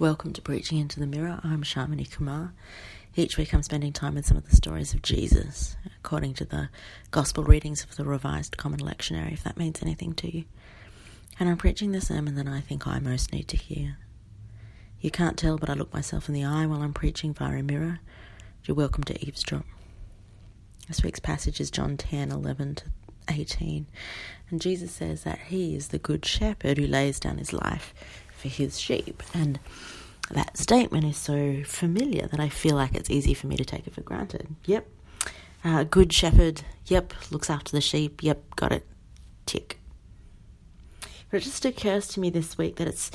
Welcome to Preaching into the Mirror. I'm Shamini Kumar. Each week I'm spending time with some of the stories of Jesus, according to the Gospel readings of the Revised Common Lectionary, if that means anything to you. And I'm preaching the sermon that I think I most need to hear. You can't tell, but I look myself in the eye while I'm preaching via a mirror. You're welcome to eavesdrop. This week's passage is John 10 11 to 18. And Jesus says that he is the good shepherd who lays down his life for his sheep. And that statement is so familiar that I feel like it's easy for me to take it for granted. Yep. Uh, good shepherd. Yep. Looks after the sheep. Yep. Got it. Tick. But it just occurs to me this week that it's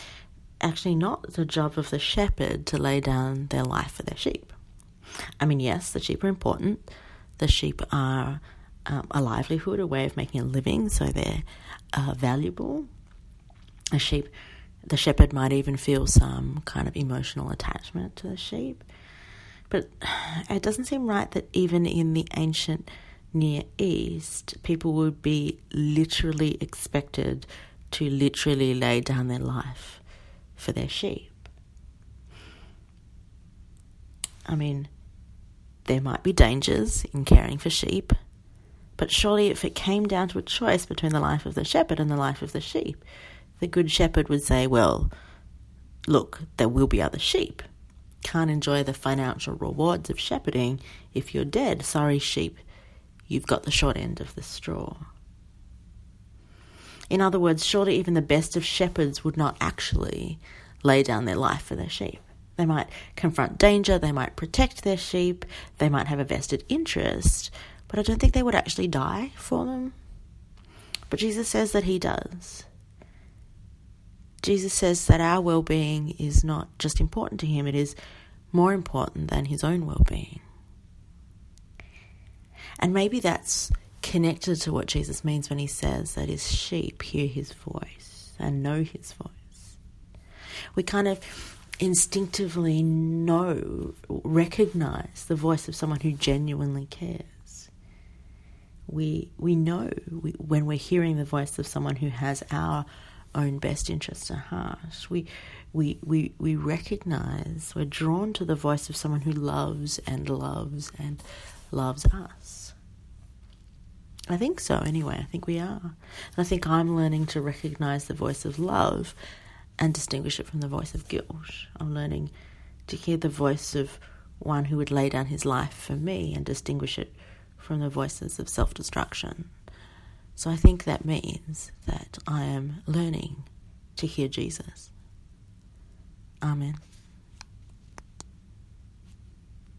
actually not the job of the shepherd to lay down their life for their sheep. I mean, yes, the sheep are important. The sheep are um, a livelihood, a way of making a living, so they're uh, valuable. A sheep the shepherd might even feel some kind of emotional attachment to the sheep. But it doesn't seem right that even in the ancient Near East, people would be literally expected to literally lay down their life for their sheep. I mean, there might be dangers in caring for sheep, but surely if it came down to a choice between the life of the shepherd and the life of the sheep, the Good Shepherd would say, Well, look, there will be other sheep. Can't enjoy the financial rewards of shepherding if you're dead. Sorry, sheep, you've got the short end of the straw. In other words, surely even the best of shepherds would not actually lay down their life for their sheep. They might confront danger, they might protect their sheep, they might have a vested interest, but I don't think they would actually die for them. But Jesus says that he does. Jesus says that our well being is not just important to him, it is more important than his own well being. And maybe that's connected to what Jesus means when he says that his sheep hear his voice and know his voice. We kind of instinctively know, recognize the voice of someone who genuinely cares. We, we know we, when we're hearing the voice of someone who has our own best interests at heart. We, we, we, we recognize, we're drawn to the voice of someone who loves and loves and loves us. I think so, anyway. I think we are. And I think I'm learning to recognize the voice of love and distinguish it from the voice of guilt. I'm learning to hear the voice of one who would lay down his life for me and distinguish it from the voices of self destruction. So I think that means that I am learning to hear Jesus. Amen.